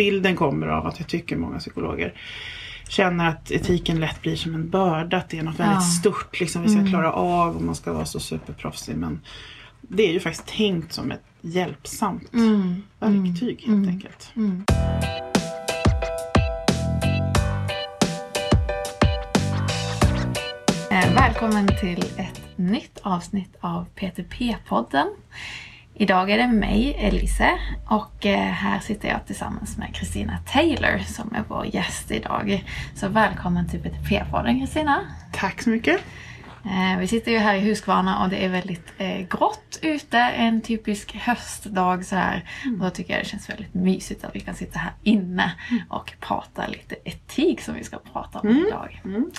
Bilden kommer av att jag tycker många psykologer känner att etiken lätt blir som en börda. Att det är något väldigt Ja. stort liksom, vi ska Mm. klara av och man ska vara så superproffsig. Men det är ju faktiskt tänkt som ett hjälpsamt Mm. verktyg helt Mm. enkelt. Mm. Eh, Välkommen till ett nytt avsnitt av PTP-podden. Idag är det mig, Elise, och eh, här sitter jag tillsammans med Kristina Taylor som är vår gäst idag. Så välkommen till PTP-podden Kristina. Tack så mycket. Eh, Vi sitter ju här i Huskvarna och det är väldigt eh, grått ute, en typisk höstdag så här. Och då tycker jag det känns väldigt mysigt att vi kan sitta här inne och prata lite etik som vi ska prata om idag. Mm.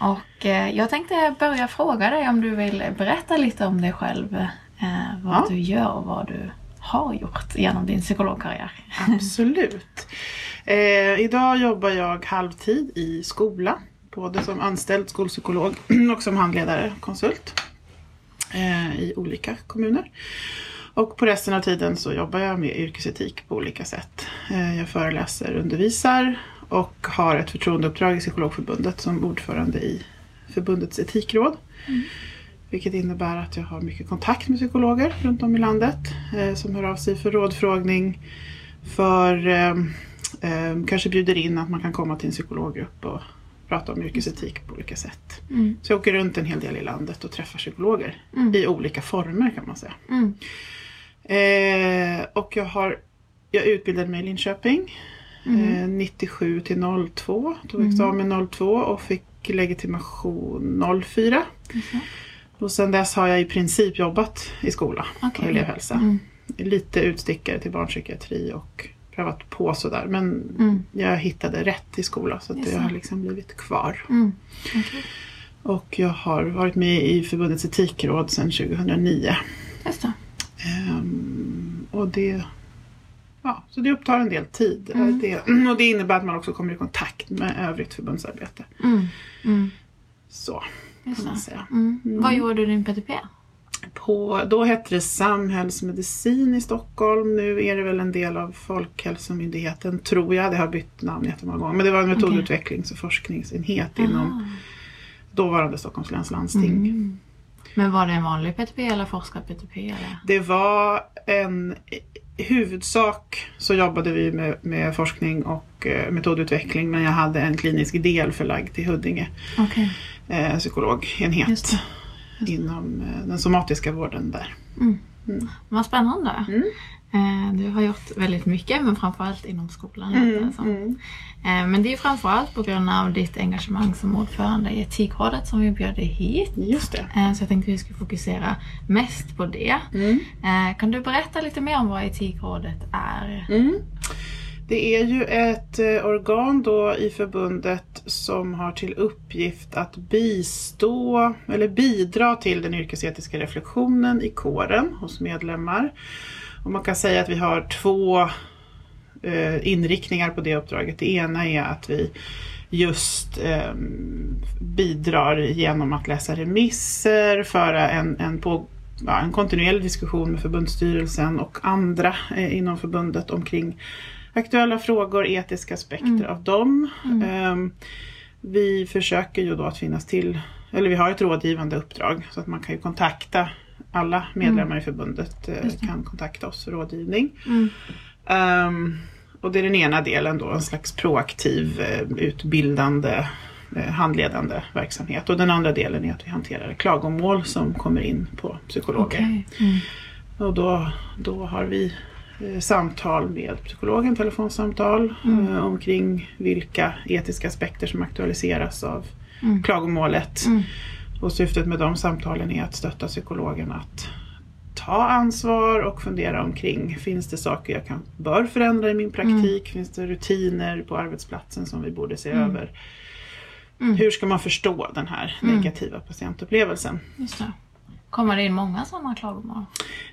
Och jag tänkte börja fråga dig om du vill berätta lite om dig själv, eh, vad Ja. du gör och vad du har gjort genom din psykologkarriär. Absolut. Eh, idag jobbar jag halvtid i skola. Både som anställd skolpsykolog och som handledare konsult. Eh, I olika kommuner. Och på resten av tiden så jobbar jag med yrkesetik på olika sätt. Eh, jag föreläser, undervisar och har ett förtroendeuppdrag i Psykologförbundet som ordförande i förbundets etikråd. Vilket innebär att jag har mycket kontakt med psykologer runt om i landet eh, som hör av sig för rådfrågning, för eh, eh, kanske bjuder in att man kan komma till en psykologgrupp och prata om yrkesetik på olika sätt. Mm. Så jag åker runt en hel del i landet och träffar psykologer Mm. i olika former kan man säga. Mm. Eh, och jag har jag utbildade mig i Linköping Mm. eh, 97 till 02. Tog Mm. examen 02 och fick legitimation 04. Och sen dess har jag i princip jobbat i skola Okej. och elevhälsa. Mm. Lite utstickare till barnpsykiatri och prövat på sådär. Men Mm. jag hittade rätt i skola så att Just jag det. har liksom blivit kvar. Mm. Okej. Och jag har varit med i förbundets etikråd sedan 2009. Just det. Ehm, och det, ja, så det upptar en del tid. Mm. Det, och det innebär att man också kommer i kontakt med övrigt förbundsarbete. Mm. Mm. Så Just det. Mm. Mm. Vad gjorde du din PTP? På, då hette det Samhällsmedicin i Stockholm. Nu är det väl en del av Folkhälsomyndigheten, tror jag. Det har bytt namn jättemånga gånger. Men det var en metodutvecklings och forskningsenhet inom Ah. dåvarande Stockholms läns landsting. Mm. Men var det en vanlig PTP eller forskar-PTP? Eller? Det var en i huvudsak så jobbade vi med, med forskning och eh, metodutveckling men jag hade en klinisk del förlagd till Huddinge Okej. Eh, psykologenhet Just det. Just det. inom eh, den somatiska vården där. Mm. Mm. Vad spännande. Mm. Eh, Du har gjort väldigt mycket men framförallt inom skolan. det som. mm. Eh, Men det är framförallt på grund av ditt engagemang som ordförande i Etikrådet som vi bjöd dig hit. Just det. Eh, Så jag tänkte vi skulle fokusera mest på det. Mm. Kan du berätta lite mer om vad Etikrådet är? Mm. Det är ju ett organ då i förbundet som har till uppgift att bistå eller bidra till den yrkesetiska reflektionen i kåren hos medlemmar. Och man kan säga att vi har två eh, inriktningar på det uppdraget. Det ena är att vi just eh, bidrar genom att läsa remisser, föra en, en, på, ja, en kontinuerlig diskussion med förbundsstyrelsen och andra eh, inom förbundet omkring aktuella frågor, etiska aspekter Mm. av dem. Mm. Ehm, vi försöker ju då att finnas till, eller vi har ett rådgivande uppdrag så att man kan ju kontakta alla medlemmar i förbundet eh, kan kontakta oss för rådgivning. Mm. Ehm, och det är den ena delen då, en slags proaktiv, eh, utbildande, eh, handledande verksamhet. Och den andra delen är att vi hanterar klagomål som kommer in på psykologer. Okej. Mm. Och då, då har vi samtal med psykologen, telefonsamtal Mm. eh, omkring vilka etiska aspekter som aktualiseras av Mm. klagomålet. Mm. Och syftet med de samtalen är att stötta psykologen att ta ansvar och fundera omkring finns det saker jag kan, bör förändra i min praktik? Finns det rutiner på arbetsplatsen som vi borde se Mm. över? Mm. Hur ska man förstå den här Mm. negativa patientupplevelsen? Kommer det in många sådana klagomål?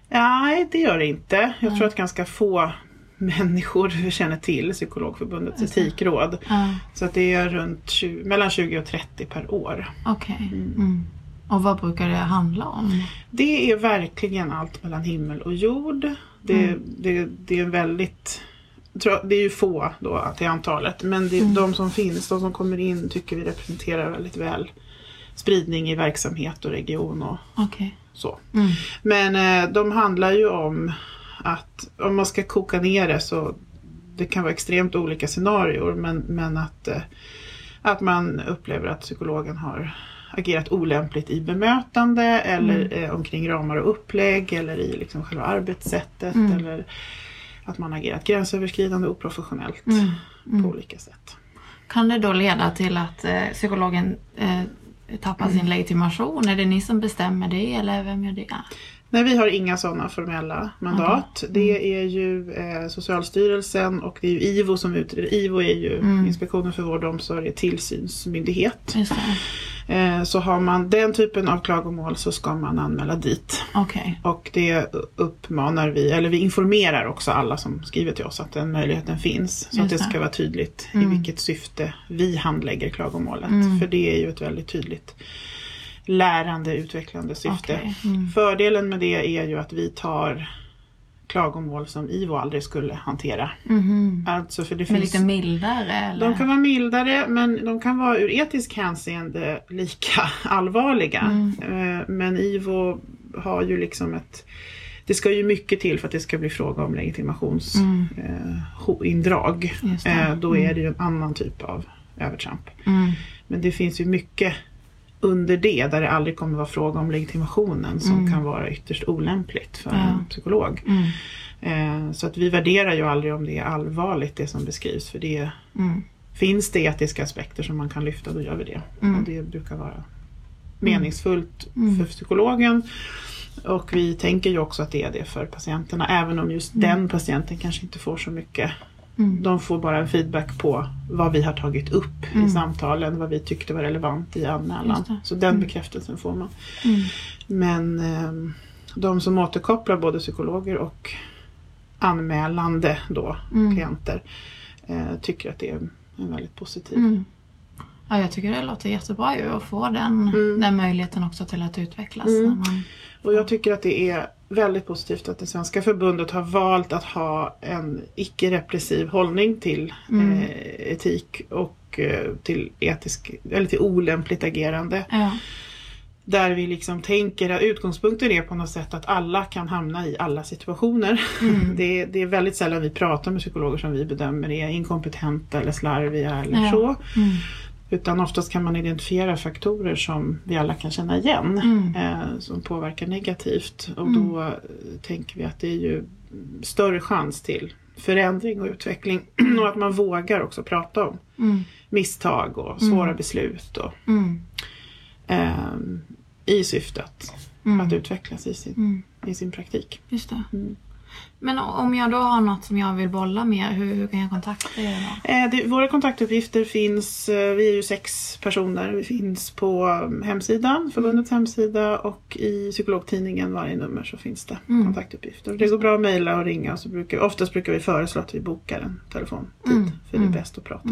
Nej, det gör det inte. Jag Nej. tror att ganska få människor känner till Psykologförbundets Alltså. etikråd. Ja, Så att det är runt 20, mellan 20 och 30 per år. okej. Mm. Mm. Och vad brukar det handla om? Det är verkligen allt mellan himmel och jord. Det, Mm. det, det är väldigt det är ju få då till antalet. Men det, de som finns, de som kommer in tycker vi representerar väldigt väl spridning i verksamhet och region och Okej. så. Mm. Men eh, de handlar ju om att om man ska koka ner det så det kan vara extremt olika scenarier men, men att, eh, att man upplever att psykologen har agerat olämpligt i bemötande eller eh, omkring ramar och upplägg eller i liksom själva arbetssättet Mm. eller att man agerat gränsöverskridande och oprofessionellt Mm. på olika sätt. Kan det då leda till att eh, psykologen eh, tappar sin legitimation? Är det ni som bestämmer det eller vem gör det? Nej, vi har inga sådana formella mandat. Mm. Det är ju eh, Socialstyrelsen och det är ju IVO som utreder. IVO är ju Mm. Inspektionen för vård och omsorg, tillsynsmyndighet. Eh, så har man den typen av klagomål så ska man anmäla dit. Okej. Och det uppmanar vi, eller vi informerar också alla som skriver till oss att den möjligheten finns. Så att Just det. ska vara tydligt Mm. i vilket syfte vi handlägger klagomålet. Mm. För det är ju ett väldigt tydligt lärande, utvecklande syfte. Okej. Mm. Fördelen med det är ju att vi tar klagomål som IVO aldrig skulle hantera. Mhm. Alltså för det finns... lite mildare eller? De kan vara mildare men de kan vara ur etisk hänseende lika allvarliga. Mm. Eh, Men IVO har ju liksom ett det ska ju mycket till för att det ska bli fråga om legitimationsindrag. Mm. Eh, eh, då Mm. är det ju en annan typ av övertramp. Mm. Men det finns ju mycket under det där det aldrig kommer vara fråga om legitimationen som Mm. kan vara ytterst olämpligt för Ja. en psykolog. Mm. Eh, så att vi värderar ju aldrig om det är allvarligt det som beskrivs för det Mm. finns det etiska aspekter som man kan lyfta då gör vi det. Mm. Och det brukar vara meningsfullt Mm. för psykologen. Och vi tänker ju också att det är det för patienterna även om just Mm. den patienten kanske inte får så mycket. Mm. De får bara en feedback på vad vi har tagit upp Mm. i samtalen, vad vi tyckte var relevant i anmälan. Så den Mm. bekräftelsen får man. Mm. Men ehm, de som återkopplar både psykologer och anmälande då, Mm. klienter eh, tycker att det är en väldigt positiv. Ja, jag tycker det låter jättebra ju att få den, Mm. den möjligheten också till att utvecklas. Mm. Man, Och jag tycker att det är väldigt positivt att det svenska förbundet har valt att ha en icke-repressiv hållning till Mm. eh, etik och eh, till etisk, eller till olämpligt agerande. ja. Där vi liksom tänker att utgångspunkten är på något sätt att alla kan hamna i alla situationer. Mm. Det, det är väldigt sällan vi pratar med psykologer som vi bedömer är inkompetenta eller slarviga eller Ja. så. Mm. Utan oftast kan man identifiera faktorer som vi alla kan känna igen. Mm. Eh, som påverkar negativt. Och Mm. då eh, tänker vi att det är ju större chans till förändring och utveckling. och att man vågar också prata om Mm. misstag och svåra Mm. beslut. Och, ehm, I syfte att, Mm. att utvecklas i sin, i sin praktik. Just det. Mm. Men om jag då har något som jag vill bolla med, hur, hur kan jag kontakta er då? Eh, det, våra kontaktuppgifter finns, eh, vi är ju sex personer, vi finns på eh, hemsidan, förbundets hemsida och i psykologtidningen varje nummer så finns det Mm. kontaktuppgifter. Det går bra att mejla och ringa och så brukar, oftast brukar vi föreslå att vi bokar en telefontid Mm. för det är Mm. bäst att prata.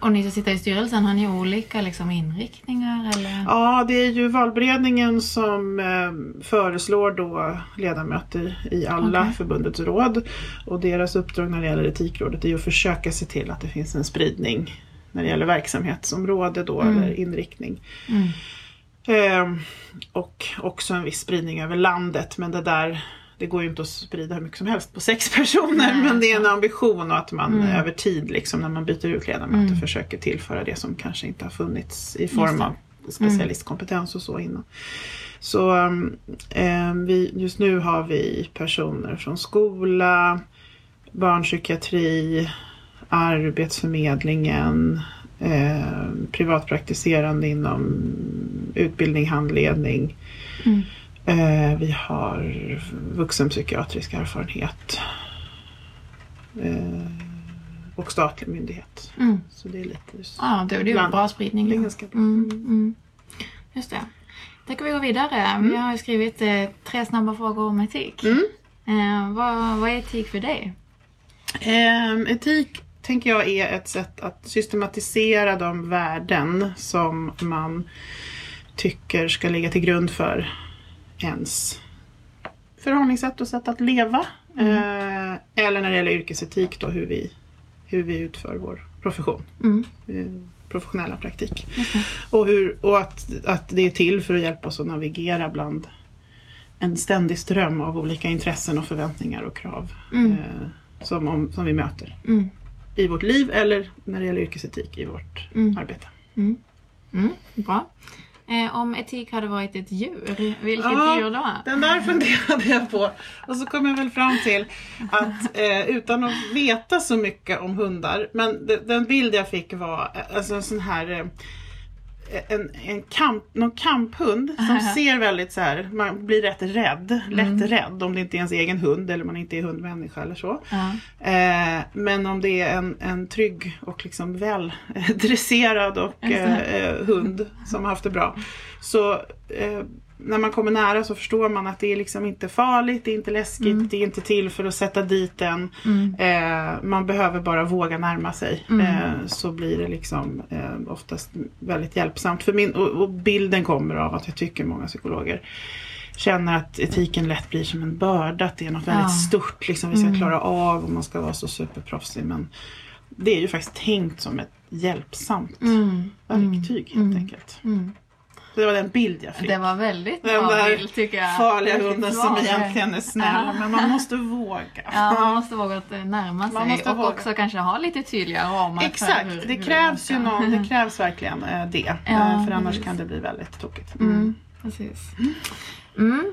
Och, ni som sitter i styrelsen, har ni olika liksom, inriktningar eller? Ja, det är ju valberedningen som eh, föreslår då ledamöter i alla Okej. förbundets råd. Och deras uppdrag när det gäller etikrådet är ju att försöka se till att det finns en spridning när det gäller verksamhetsområde då Mm. eller inriktning. Mm. Eh, och också en viss spridning över landet men det där det går ju inte att sprida hur mycket som helst på sex personer Nej, men det är en ambition och att man Mm. över tid liksom när man byter ut ledamöter Mm. försöker tillföra det som kanske inte har funnits i form av specialistkompetens och så innan. Så um, eh, vi, just nu har vi personer från skola, barnpsykiatri, Arbetsförmedlingen, eh, privatpraktiserande inom utbildning, handledning. Mm. Eh, vi har vuxenpsykiatrisk erfarenhet. Eh, och statlig myndighet. Mm. Så det är lite Ja, det, det är en bra spridning. det är ganska bra. Mm, mm. Just det. Då kan vi gå vidare. Vi har skrivit eh, tre snabba frågor om etik. Mm. Eh, vad, vad är etik för dig? Ehm, etik tänker jag är ett sätt att systematisera de värden som man tycker ska ligga till grund för ens förhållningssätt och sätt att leva. Eh, Eh, eller när det gäller yrkesetik då hur vi, hur vi utför vår profession. Mm. eh, Professionella praktik. Och, hur, och att, att det är till för att hjälpa oss att navigera bland en ständig ström av olika intressen och förväntningar och krav Mm. eh, som, om, som vi möter Mm. i vårt liv eller när det gäller yrkesetik i vårt Mm. arbete. Mm. Mm. Bra. Eh, om etik hade varit ett djur, vilket Ja. djur då? Den där funderade jag på och så kom jag väl fram till att eh, utan att veta så mycket om hundar, men de, den bild jag fick var eh, alltså en sån här eh, en, en kamp, någon kamphund som ser väldigt så här, man blir rätt rädd, lätt rädd om det inte är ens egen hund eller man inte är hundmänniska eller så. Ja. Eh, men om det är en, en trygg och liksom väl eh, dresserad och eh, eh, hund som har haft det bra. Så eh, när man kommer nära så förstår man att det är liksom inte farligt, det är inte läskigt, det är inte till för att sätta dit den. Mm. Eh, man behöver bara våga närma sig. Mm. Eh, så blir det liksom eh, oftast väldigt hjälpsamt. För min, och, och bilden kommer av att jag tycker många psykologer känner att etiken lätt blir som en börda, att det är något väldigt Ja. stort liksom, vi ska Mm. klara av och man ska vara så superproffsig. Men det är ju faktiskt tänkt som ett hjälpsamt Mm. verktyg helt Mm. enkelt. Mm. Det var den bild jag fick. Det var väldigt Den bra där bild tycker jag. Farliga hunden som egentligen är snäll, Ja. men man måste våga. Ja, man måste våga att närma sig Man måste och våga. också kanske ha lite tydliga ramar Exakt, hur, det krävs ju någon, det krävs verkligen eh, det. Ja, Eh, för annars precis. kan det bli väldigt tokigt. Mm, precis. Mm.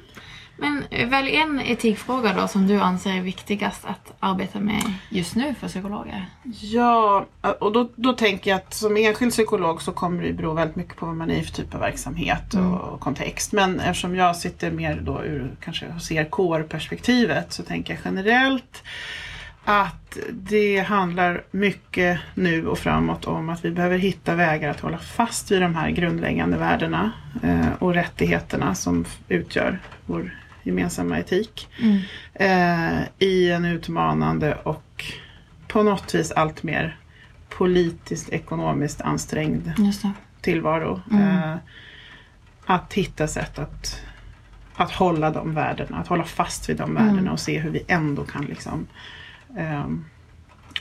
Men eh, välj en etikfråga då som du anser är viktigast att arbeta med just nu för psykologer. Ja, och då, då tänker jag att som enskild psykolog så kommer det bero väldigt mycket på vad man är i för typ av verksamhet och, Mm. kontext. Men eftersom jag sitter mer då ur kanske CRK-perspektivet så tänker jag generellt att det handlar mycket nu och framåt om att vi behöver hitta vägar att hålla fast vid de här grundläggande värdena eh, och rättigheterna som utgör vår gemensamma etik Mm. eh, i en utmanande och på något vis allt mer politiskt ekonomiskt ansträngd tillvaro. Mm. Eh, att hitta sätt att, att hålla de värdena, att hålla fast vid de Mm. värdena och se hur vi ändå kan liksom ehm,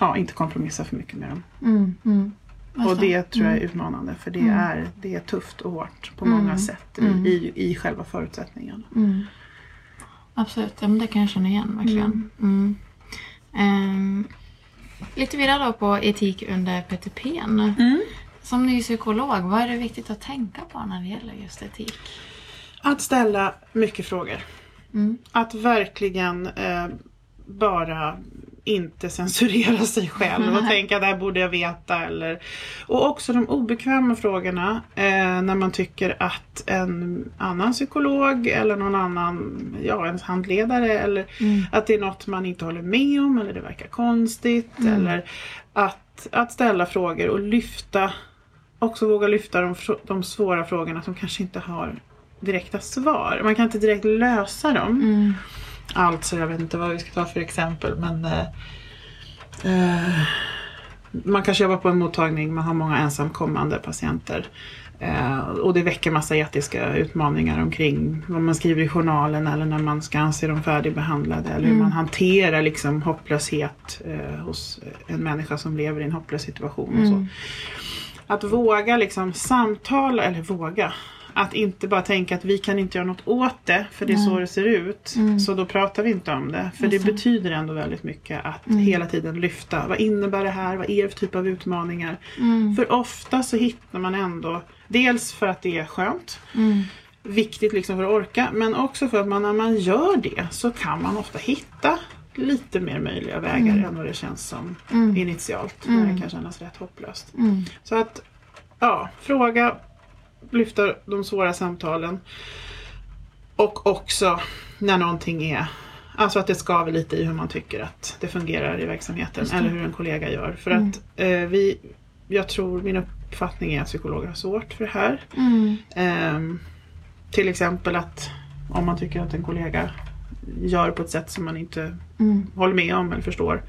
ja, inte kompromissa för mycket med dem. Mm. Mm. Och det tror jag är Mm. utmanande för det, Mm. är, det är tufft och hårt på Mm. många sätt i, Mm. i, i själva förutsättningarna. Mm. Absolut, ja, men det kan jag känna igen verkligen. Mm. Ehm, lite vidare då på etik under PTPn. Som ny psykolog, vad är det viktigt att tänka på när det gäller just etik? Att ställa mycket frågor. Mm. Att verkligen eh, bara inte censurera sig själv och tänka det här borde jag veta. Eller, och också de obekväma frågorna eh, när man tycker att en annan psykolog eller någon annan, ja ens handledare eller Mm. att det är något man inte håller med om eller det verkar konstigt. Mm. Eller att, att ställa frågor och lyfta, också våga lyfta de, de svåra frågorna som kanske inte har direkta svar. Man kan inte direkt lösa dem. Mm. Alltså, jag vet inte vad vi ska ta för exempel men eh, eh, man kanske jobbar på en mottagning, man har många ensamkommande patienter. Eh, och det väcker massa etiska utmaningar omkring vad man skriver i journalen eller när man ska anse dem färdigbehandlade eller hur Mm. man hanterar liksom hopplöshet eh, hos en människa som lever i en hopplös situation. Och så. Mm. Att våga liksom samtala, eller våga, att inte bara tänka att vi kan inte göra något åt det för det är Nej. så det ser ut. Mm. Så då pratar vi inte om det. För det Just det. betyder ändå väldigt mycket att Mm. hela tiden lyfta. Vad innebär det här? Vad är det för typ av utmaningar? Mm. För ofta så hittar man ändå, dels för att det är skönt, Mm. viktigt liksom för att orka, men också för att man när man gör det så kan man ofta hitta lite mer möjliga vägar Mm. än vad det känns som Mm. initialt. När Mm. det kan kännas rätt hopplöst. Mm. Så att, ja, fråga, lyfta de svåra samtalen. Och också när någonting är, alltså att det skaver lite i hur man tycker att det fungerar i verksamheten. Eller hur en kollega gör. För Mm. att eh, vi, jag tror, min uppfattning är att psykologer har svårt för det här. Mm. Ehm, till exempel att om man tycker att en kollega gör på ett sätt som man inte Mm. håller med om eller förstår.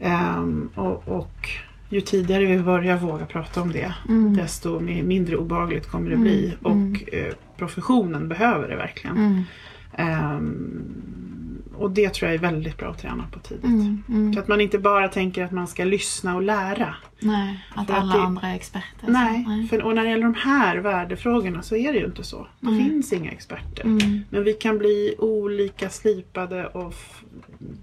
Ehm, och, och ju tidigare vi börjar våga prata om det Mm. desto mi- mindre obehagligt kommer det Mm, bli. mm. Och eh, professionen behöver det verkligen. Mm. Ehm, och det tror jag är väldigt bra att träna på tidigt. Mm, mm. Så att man inte bara tänker att man ska lyssna och lära. Nej, att För att alla det- andra är experter. så. Nej, För, och när det gäller de här värdefrågorna så är det ju inte så. Det Nej. finns inga experter. Mm. Men vi kan bli olika slipade och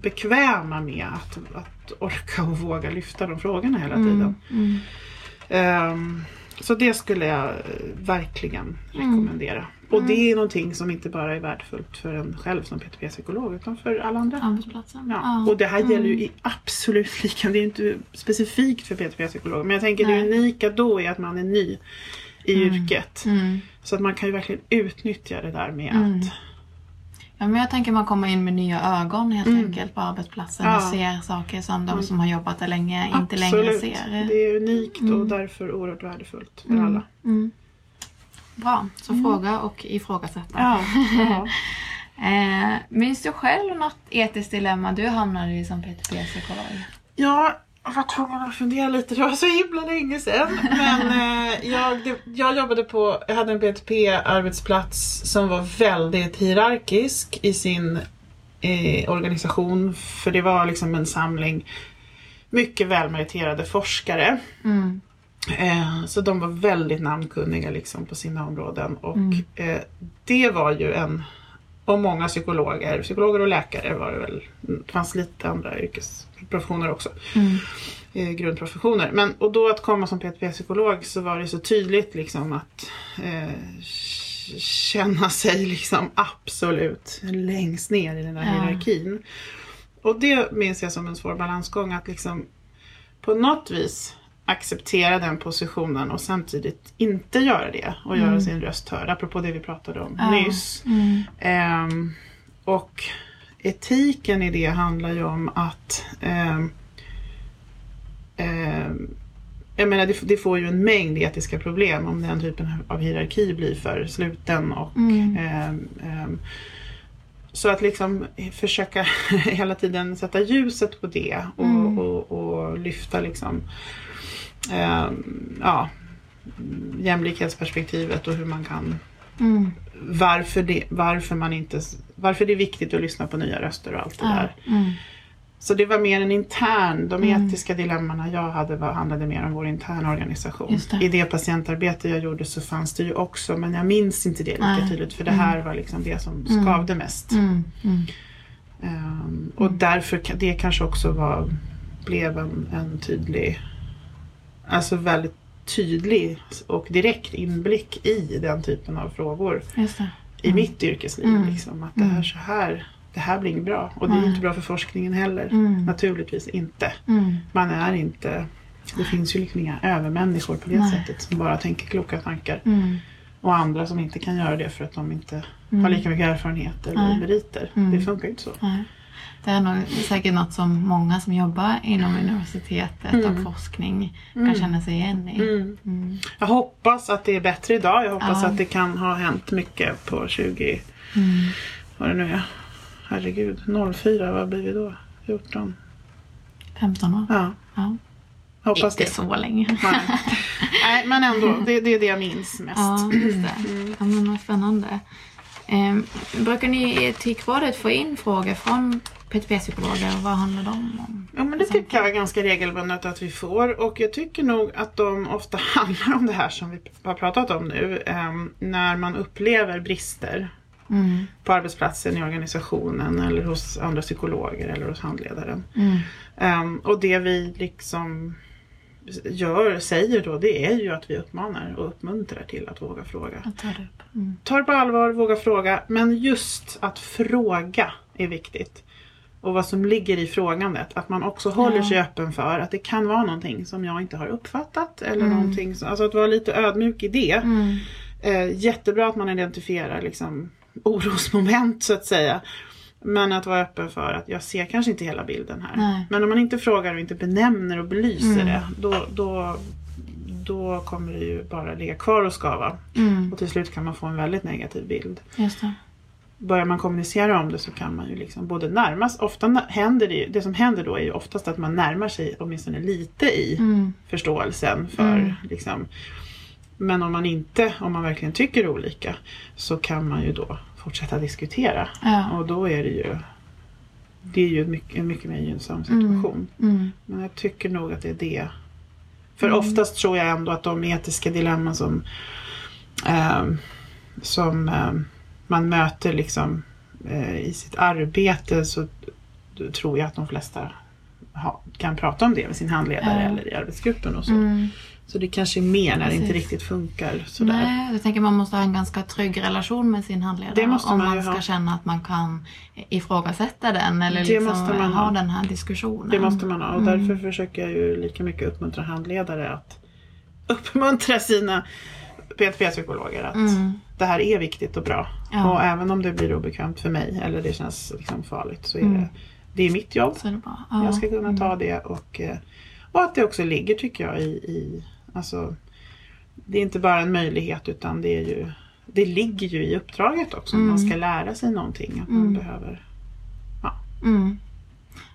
bekväma med att, att orka och våga lyfta de frågorna hela tiden. Mm. Mm. Ehm, så det skulle jag eh, verkligen rekommendera. Och Mm. det är någonting som inte bara är värdefullt för en själv som PTP-psykolog utan för alla andra. Arbetsplatsen. Ja. Och det här Mm. gäller ju absolut lika, det är inte specifikt för PTP-psykologer. Men jag tänker Nej. det unika då är att man är ny i Mm. yrket. Mm. Så att man kan ju verkligen utnyttja det där med Mm. att Ja, men jag tänker man kommer in med nya ögon helt Mm. enkelt på arbetsplatsen Ja. och ser saker som de Mm. som har jobbat där länge inte längre absolut, ser. det är unikt och Mm. därför oerhört värdefullt för Mm. alla. Mm. Bra, så fråga och ifrågasätta. Ja, ja. Eh, minns du själv något etiskt dilemma du hamnade i som PTP-psykolog? Ja, jag var tvungen att fundera lite. Det var så himla länge sedan. Men eh, jag, det, jag jobbade på, jag hade en BTP-arbetsplats som var väldigt hierarkisk i sin eh, organisation. För det var liksom en samling mycket välmeriterade forskare. Mm. Eh, så de var väldigt namnkunniga liksom på sina områden. Och Mm. eh, det var ju en, och många psykologer, psykologer och läkare var det väl, det fanns lite andra yrkesprofessioner också Mm. eh, grundprofessioner. Men, och då att komma som PTP-psykolog så var det så tydligt liksom att eh, känna sig liksom absolut längst ner i den här Ja. hierarkin. Och det minns jag som en svår balansgång att liksom på något vis acceptera den positionen och samtidigt inte göra det och göra Mm. sin röst hörd. Apropå det vi pratade om Ja. nyss. Mm. Ehm, och etiken i det handlar ju om att ehm, ehm, jag menar det, det får ju en mängd etiska problem om den typen av hierarki blir för sluten och Mm. ehm, så att liksom försöka hela tiden sätta ljuset på det och, Mm. och, och lyfta liksom ehm, ja, jämlikhetsperspektivet och hur man kan Mm. varför det, varför man inte, varför det är viktigt att lyssna på nya röster och allt det där. Mm. Så det var mer en intern, de Mm. etiska dilemmana jag hade var, handlade mer om vår interna organisation. Det. I det patientarbete jag gjorde så fanns det ju också, men jag minns inte det lika Nej. tydligt för det Mm. här var liksom det som Mm. skavde mest. Mm. Mm. Ehm, och därför det kanske också var, blev en, en tydlig, alltså väldigt tydlig och direkt inblick i den typen av frågor. I mitt yrkesliv. Mm. Liksom, att det här Mm. så här, det här blir inget bra. Och det är inte bra för forskningen heller. Mm. Naturligtvis inte. Mm. Man är inte, det finns ju liksom inga övermänniskor på det Nej. sättet som bara tänker kloka tankar. Och andra som inte kan göra det för att de inte har lika mycket erfarenhet eller meriter. Det funkar ju inte så. Det är nog säkert något som många som jobbar inom universitetet Mm. och forskning Mm. kan känna sig igen i. Mm. Mm. Jag hoppas att det är bättre idag. Jag hoppas Ja. att det kan ha hänt mycket på 20, Mm. vad det nu är. Herregud, 04, vad blir vi då? 14? 15 år. Ja, Ja. hoppas Inte det. så länge. Nej. Nej, men ändå. Det, det är det jag minns mest. Ja, just det. Mm. Ja, men vad spännande. Eh, brukar ni i Etikrådet få in frågor från PTP-psykologer och vad handlar de om? Ja, men det tycker jag är ganska regelbundet att vi får. Och jag tycker nog att de ofta handlar om det här som vi har pratat om nu. Ehm, när man upplever brister Mm. på arbetsplatsen, i organisationen eller hos andra psykologer eller hos handledaren. Mm. Ehm, och det vi liksom gör, säger då, det är ju att vi uppmanar och uppmuntrar till att våga fråga. Jag tar det. Mm. Ta det på allvar, våga fråga. Men just att fråga är viktigt. Och vad som ligger i frågandet. Att man också håller Ja. sig öppen för att det kan vara någonting som jag inte har uppfattat. Eller Mm. någonting som, alltså att vara lite ödmjuk i det. Mm. Eh, jättebra att man identifierar liksom, orosmoment så att säga. Men att vara öppen för att jag ser kanske inte hela bilden här. Nej. Men om man inte frågar och inte benämner och belyser Mm. det. Då, då, då kommer det ju bara ligga kvar och skava. Mm. Och till slut kan man få en väldigt negativ bild. Just det. Börjar man kommunicera om det så kan man ju liksom både närmas, ofta händer det ju, det som händer då är ju oftast att man närmar sig åtminstone lite i Mm. förståelsen för Mm. liksom. Men om man inte, om man verkligen tycker olika så kan man ju då fortsätta diskutera. Ja. Och då är det ju det är ju en mycket, en mycket mer gynnsam situation. Mm. Men jag tycker nog att det är det. För Mm. oftast tror jag ändå att de etiska dilemman som, ehm, som ehm, man möter liksom eh, i sitt arbete så tror jag att de flesta ha, kan prata om det med sin handledare Ja. eller i arbetsgruppen och så. Mm. Så det kanske är mer när det inte Precis. riktigt funkar sådär. Nej, jag tänker man måste ha en ganska trygg relation med sin handledare. Om man man ska ha. känna att man kan ifrågasätta den eller Det liksom måste man ha ha. den här diskussionen. Det måste man ha och Mm. därför försöker jag ju lika mycket uppmuntra handledare att uppmuntra sina PTP-psykologer att Mm. det här är viktigt och bra. Ja. Och även om det blir obekvämt för mig eller det känns liksom farligt så är Mm. det, det är mitt jobb. Är. Ja. Jag ska kunna ta det och, eh, och att det också ligger tycker jag i, i alltså, det är inte bara en möjlighet utan det är ju det ligger ju i uppdraget också. Mm. Man ska lära sig någonting. Att man Mm. behöver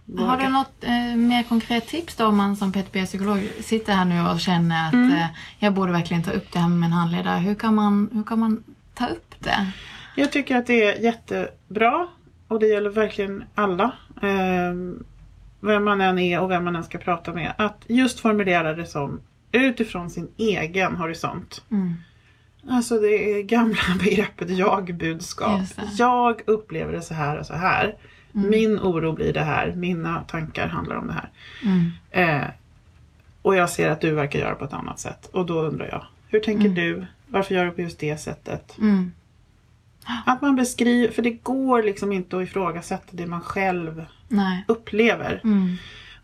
Mm. Har våga. du något eh, mer konkret tips då om man som PTP-psykolog sitter här nu och känner att Mm. eh, jag borde verkligen ta upp det här med min handledare. Hur kan man, hur kan man ta upp det? Jag tycker att det är jättebra och det gäller verkligen alla. Eh, vem man än är och vem man än ska prata med. Att just formulera det som utifrån sin egen horisont. Mm. Alltså det är gamla begreppet jag-budskap. Jag upplever det så här och så här. Mm. Min oro blir det här. Mina tankar handlar om det här. Mm. Eh, och jag ser att du verkar göra på ett annat sätt. Och då undrar jag, hur tänker Mm. du? Varför gör du på just det sättet? Mm. Att man beskriver, för det går liksom inte att ifrågasätta det man själv Nej. upplever. Mm.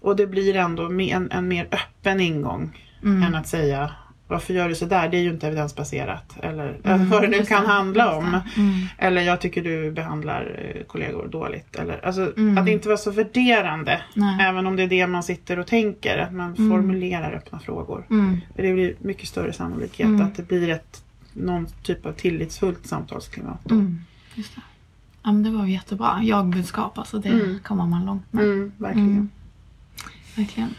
Och det blir ändå en, en mer öppen ingång Mm. än att säga varför gör du sådär? Det är ju inte evidensbaserat. Eller Mm, vad det nu kan handla om. Mm. Eller jag tycker du behandlar eh, kollegor dåligt. Eller, alltså, Mm. Att inte vara så värderande. Nej. Även om det är det man sitter och tänker. Att man Mm. formulerar öppna frågor. Mm. För det blir mycket större sannolikhet Mm. att det blir ett, någon typ av tillitsfullt samtalsklimat. då. Mm. Just det. Ja, men det var ju jättebra. Jag-budskap, alltså det Mm. kommer man långt med. Mm, verkligen. Mm. Verkligen.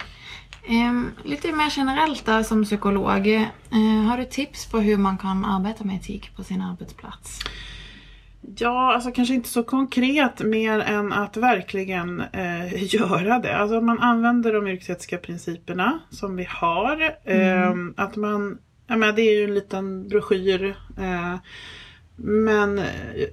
Ehm, lite mer generellt där som psykolog. Eh, har du tips på hur man kan arbeta med etik på sin arbetsplats? Ja, alltså kanske inte så konkret mer än att verkligen eh, göra det. Alltså att man använder de yrkesetiska principerna som vi har. Eh, att man, jag menar, det är ju en liten broschyr. Eh, men eh,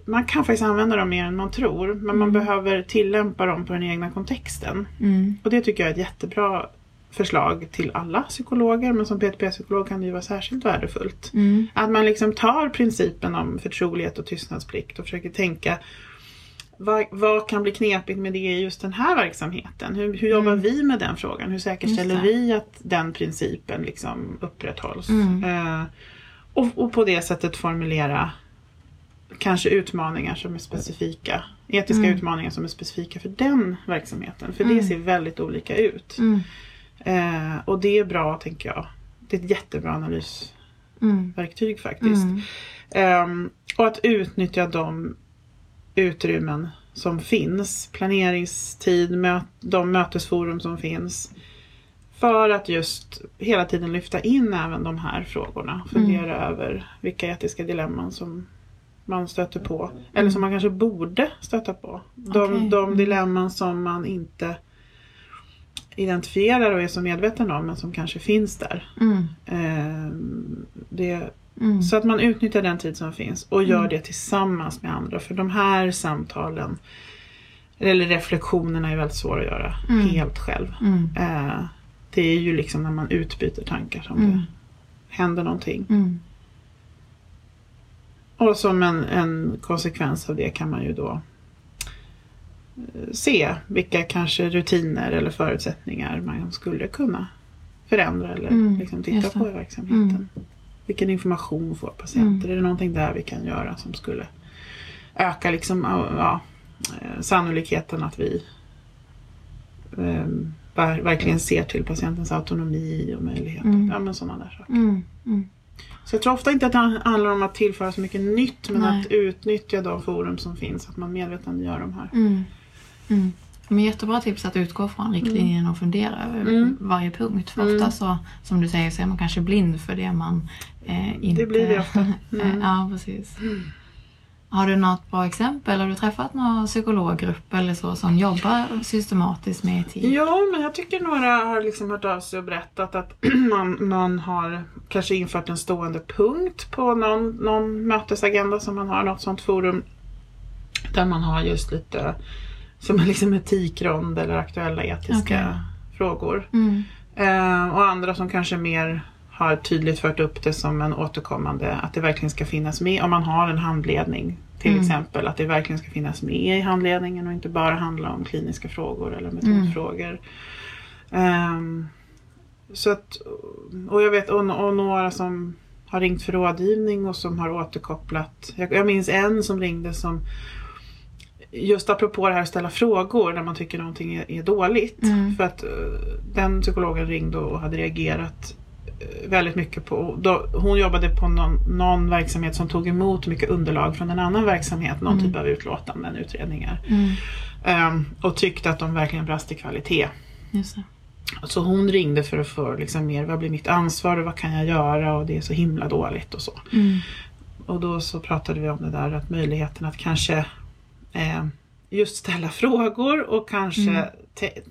man kan faktiskt använda dem mer än man tror. Men man behöver tillämpa dem på den egna kontexten. Mm. Och det tycker jag är ett jättebra förslag till alla psykologer. Men som PTP-psykolog kan det ju vara särskilt värdefullt. Mm. Att man liksom tar principen om förtrolighet och tystnadsplikt och försöker tänka vad, vad kan bli knepigt med det i just den här verksamheten? Hur, hur jobbar Mm. vi med den frågan? Hur säkerställer vi att den principen liksom upprätthålls? Mm. Eh, och, och på det sättet formulera kanske utmaningar som är specifika. Etiska Mm. utmaningar som är specifika för den verksamheten. För Mm. det ser väldigt olika ut. Mm. Eh, och det är bra, tänker jag. Det är ett jättebra analysverktyg Mm. faktiskt. Mm. Ehm, och att utnyttja de utrymmen som finns. Planeringstid, mö- de mötesforum som finns. För att just hela tiden lyfta in även de här frågorna. Fundera över vilka etiska dilemman som man stöter på. Eller som man kanske borde stöta på. De, Okej. de Mm. dilemman som man inte identifierar och är så medveten om men som kanske finns där. Mm. Ehm, det, Mm. så att man utnyttjar den tid som finns och gör Mm. det tillsammans med andra. För de här samtalen eller reflektionerna är väldigt svåra att göra Mm. helt själv. Mm. Eh, det är ju liksom när man utbyter tankar som Mm. det händer någonting. Mm. Och som en, en konsekvens av det kan man ju då se vilka kanske rutiner eller förutsättningar man skulle kunna förändra eller Mm, liksom titta på i verksamheten. Mm. Vilken information får patienter? Är det någonting där vi kan göra som skulle öka liksom, ja, eh, sannolikheten att vi eh, ver- verkligen ser till patientens autonomi och möjligheter. Mm. Ja, men sådana där saker. Mm. Mm. Så jag tror ofta inte att det handlar om att tillföra så mycket nytt men Nej. att utnyttja de forum som finns. Att man medvetandegör de här. Mm. Mm. Men jättebra tips att utgå från riktlinjen och fundera över Mm. varje punkt. För Mm. ofta så, som du säger, så är man kanske blind för det man eh, inte... Det blir det ofta. Mm. ja, precis. Har du något bra exempel? Har du träffat någon psykologgrupp eller så som jobbar systematiskt med etik? Ja, men jag tycker några har liksom hört av sig och berättat att man, någon har kanske infört en stående punkt på någon, någon mötesagenda som man har, något sånt forum där man har just lite som en liksom etikrond eller aktuella etiska Okej. frågor. Mm. Eh, och andra som kanske mer har tydligt fört upp det som en återkommande, att det verkligen ska finnas med om man har en handledning till Mm. exempel, att det verkligen ska finnas med i handledningen och inte bara handla om kliniska frågor eller metodfrågor. Ehm, så att, och jag vet, och, och några som har ringt för rådgivning och som har återkopplat. Jag, jag minns en som ringde som Just apropå det här att ställa frågor när man tycker någonting är, är dåligt. Mm. För att eh, den psykologen ringde och hade reagerat eh, väldigt mycket på, då, hon jobbade på någon, någon verksamhet som tog emot mycket underlag från en annan verksamhet, någon Mm. typ av utlåtanden, utredningar. Mm. Ehm, och tyckte att de verkligen brast i kvalitet. Just det. Så hon ringde för att få liksom mer, vad blir mitt ansvar och vad kan jag göra och det är så himla dåligt och så. Mm. Och då så pratade vi om det där att möjligheten att kanske eh, just ställa frågor och kanske Mm.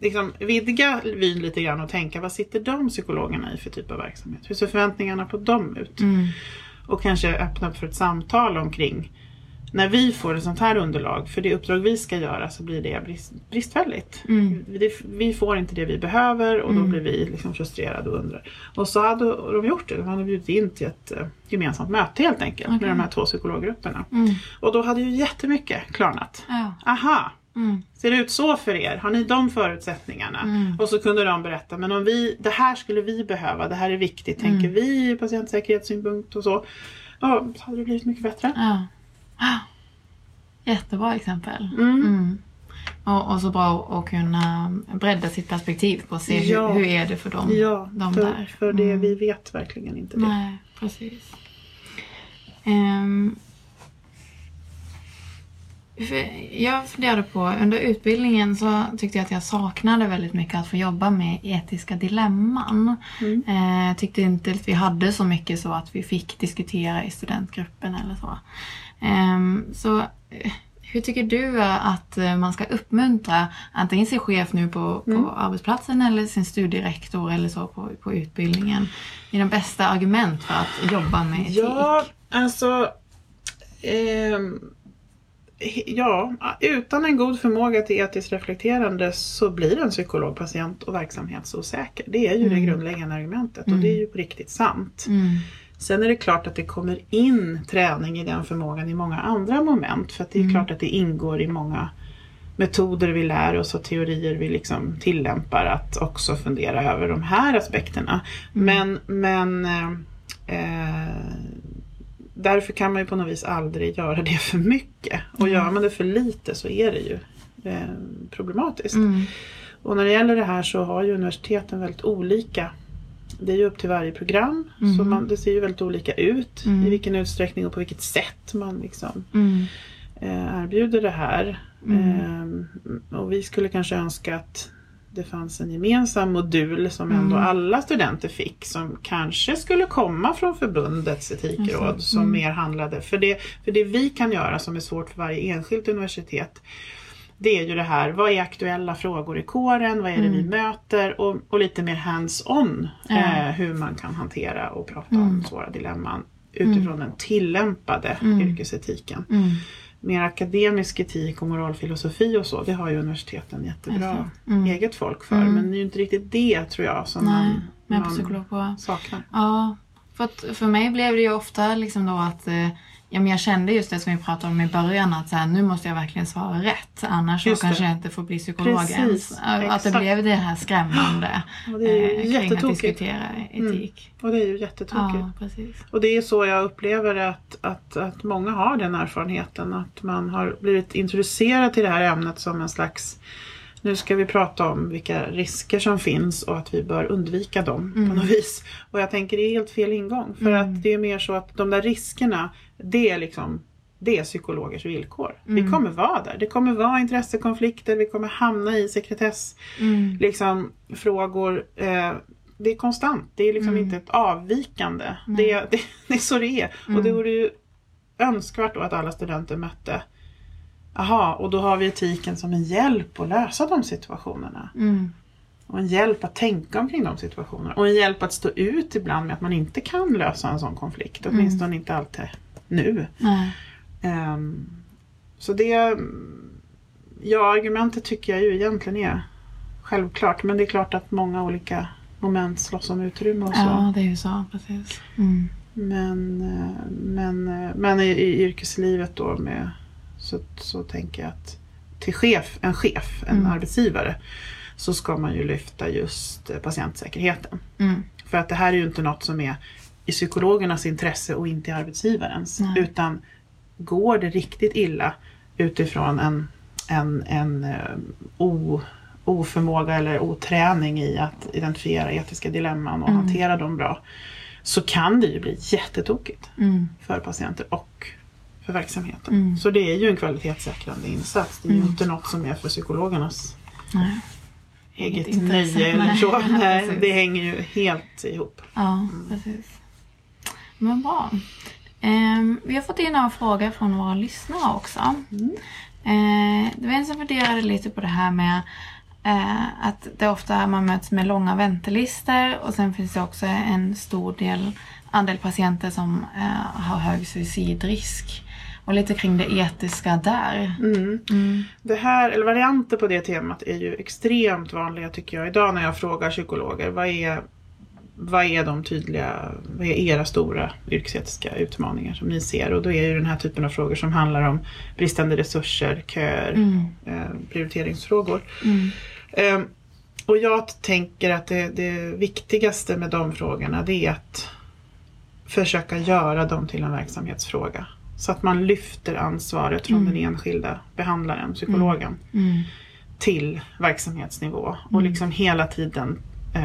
liksom vidga vyn lite grann och tänka vad sitter de psykologerna i för typ av verksamhet? Hur ser förväntningarna på dem ut? Mm. Och kanske öppna upp för ett samtal omkring när vi får ett sånt här underlag, för det uppdrag vi ska göra så blir det brist, bristfälligt. Mm. Vi får inte det vi behöver och då Mm. blir vi liksom frustrerade och undrar. Och så hade de gjort det, de hade bjudit in till ett eh, gemensamt möte helt enkelt Okej. med de här två psykologgrupperna. Mm. Och då hade ju jättemycket klarnat. Ja. Aha, Mm. ser det ut så för er? Har ni de förutsättningarna? Mm. Och så kunde de berätta, men om vi, det här skulle vi behöva, det här är viktigt, Mm. tänker vi ur patientsäkerhetssynpunkt och så. Ja, så hade det blivit mycket bättre. Ja. Jättebra exempel. Mm. Mm. Och, och så bra att kunna bredda sitt perspektiv på att se Ja. hur, hur är det för dem, Ja, de för, där. för det, Mm. vi vet verkligen inte det. Nej, precis. För jag funderade på, under utbildningen så tyckte jag att jag saknade väldigt mycket att få jobba med etiska dilemman. Mm. Eh, tyckte inte att vi hade så mycket så att vi fick diskutera i studentgruppen eller så. Ehm, så eh, hur tycker du att eh, man ska uppmuntra antingen sin chef nu på, på Mm. arbetsplatsen eller sin studierektor eller så på, på utbildningen? Är de bästa argument för att jobba med etik? Ja, alltså... he- ja, utan en god förmåga till etiskt reflekterande så blir en psykolog patient och verksamhetsosäker. Det är ju det Mm. grundläggande argumentet och Mm. det är ju på riktigt sant. Sen är det klart att det kommer in träning i den förmågan i många andra moment. För att det är Mm. klart att det ingår i många metoder vi lär oss och teorier vi liksom tillämpar att också fundera över de här aspekterna. Mm. Men, men eh, eh, därför kan man ju på något vis aldrig göra det för mycket. Och Mm. gör man det för lite så är det ju eh, problematiskt. Mm. Och när det gäller det här så har ju universiteten väldigt olika det är ju upp till varje program. Så Mhm. man, det ser ju väldigt olika ut Mm. i vilken utsträckning och på vilket sätt man liksom, Mm. eh, erbjuder det här. Mm. Ehm, och vi skulle kanske önska att det fanns en gemensam modul som ändå Mm. alla studenter fick som kanske skulle komma från förbundets etikråd som Mm. mer handlade. För det, för det vi kan göra som är svårt för varje enskilt universitet det är ju det här, vad är aktuella frågor i kåren, vad är det vi Mm. möter och, och lite mer hands-on Ja. eh, hur man kan hantera och prata om Mm. svåra dilemman utifrån den tillämpade Mm. yrkesetiken. Mm. Mer akademisk etik och moralfilosofi och så, det har ju universiteten jättebra. Mm. eget folk för. Mm. Men det är ju inte riktigt det tror jag som Nej, man, men man saknar. Ja, för, att, för mig blev det ju ofta liksom då att eh, ja, men jag kände just det som vi pratade om i början att så här, nu måste jag verkligen svara rätt annars så kanske jag inte får bli psykolog Precis, ens. Att det exakt. blev det här skrämmande Och det är eh, kring att diskutera etik. Och det är ju jättetokigt. Ja, precis. Och det är så jag upplever att, att, att många har den erfarenheten. Att man har blivit introducerad till det här ämnet som en slags nu ska vi prata om vilka risker som finns och att vi bör undvika dem Mm. på något vis. Och jag tänker det är helt fel ingång. För Mm. att det är mer så att de där riskerna, det är liksom det är psykologers villkor. Vi Mm. kommer vara där. Det kommer vara intressekonflikter, vi kommer hamna i sekretess Mm. liksom, frågor. Eh, det är konstant, det är liksom Mm. inte ett avvikande. Det, det, det är så det är. Mm. Och det vore ju önskvärt då att alla studenter mötte Aha, och då har vi etiken som en hjälp att lösa de situationerna. Mm. Och en hjälp att tänka omkring de situationerna. Och en hjälp att stå ut ibland med att man inte kan lösa en sån konflikt. Åtminstone inte alltid nu. Ehm, så det... Ja, argumentet tycker jag ju egentligen är självklart. Men det är klart att många olika moment slåss om utrymme och så. Ja, det är ju så. Precis. Mm. Men, eh, men, eh, men i, i yrkeslivet då med, så, så tänker jag att till chef, en chef, en Mm. arbetsgivare, så ska man ju lyfta just eh, patientsäkerheten. Mm. För att det här är ju inte något som är i psykologernas intresse och inte i arbetsgivarens. Nej. Utan går det riktigt illa utifrån en, en, en eh, o, oförmåga eller oträning i att identifiera etiska dilemman och Mm. hantera dem bra. Så kan det ju bli jättetokigt Mm. för patienter och för verksamheten. Mm. Så det är ju en kvalitetssäkrande insats. Det är ju Mm. inte något som är för psykologernas Nej. eget nöje eller Nej, så. Nej, precis. det hänger ju helt ihop. Ja, precis. Men bra. Ehm, vi har fått in några frågor från våra lyssnare också. Mm. Eh, det var en som funderade lite på det här med eh, att det ofta man möts med långa väntelistor och sen finns det också en stor del andel patienter som eh, har hög suicidrisk. Och lite kring det etiska där. Mm. Mm. Det här, eller varianter på det temat är ju extremt vanliga tycker jag idag när jag frågar psykologer. Vad är, vad är de tydliga, vad är era stora yrkesetiska utmaningar som ni ser? Och då är ju den här typen av frågor som handlar om bristande resurser, köer, Mm. eh, prioriteringsfrågor. Eh, och jag tänker att det, det viktigaste med de frågorna det är att försöka göra dem till en verksamhetsfråga. Så att man lyfter ansvaret från Mm. den enskilda behandlaren, psykologen, Mm. till verksamhetsnivå. Och Mm. liksom hela tiden eh,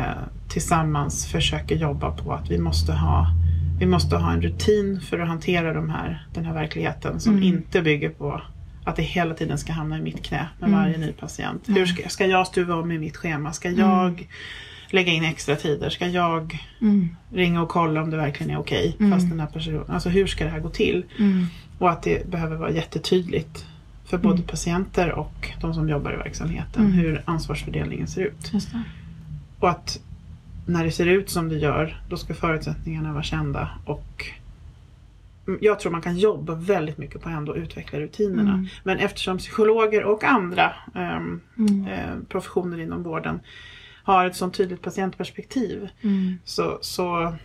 tillsammans försöker jobba på att vi måste ha vi måste ha en rutin för att hantera de här, den här verkligheten som Mm. inte bygger på att det hela tiden ska hamna i mitt knä med Mm. varje ny patient. Mm. Hur ska, ska jag stuva om i mitt schema? Ska jag lägga in extra tider? Ska jag Mm. ringa och kolla om det verkligen är okej? Mm. Fast den här personen, alltså hur ska det här gå till? Mm. Och att det behöver vara jättetydligt för både Mm. patienter och de som jobbar i verksamheten hur ansvarsfördelningen ser ut. Och att när det ser ut som det gör, då ska förutsättningarna vara kända. Och jag tror man kan jobba väldigt mycket på att utveckla rutinerna. Mm. Men eftersom psykologer och andra ehm, Mm. eh, professioner inom vården har ett sånt tydligt patientperspektiv Mm. så, så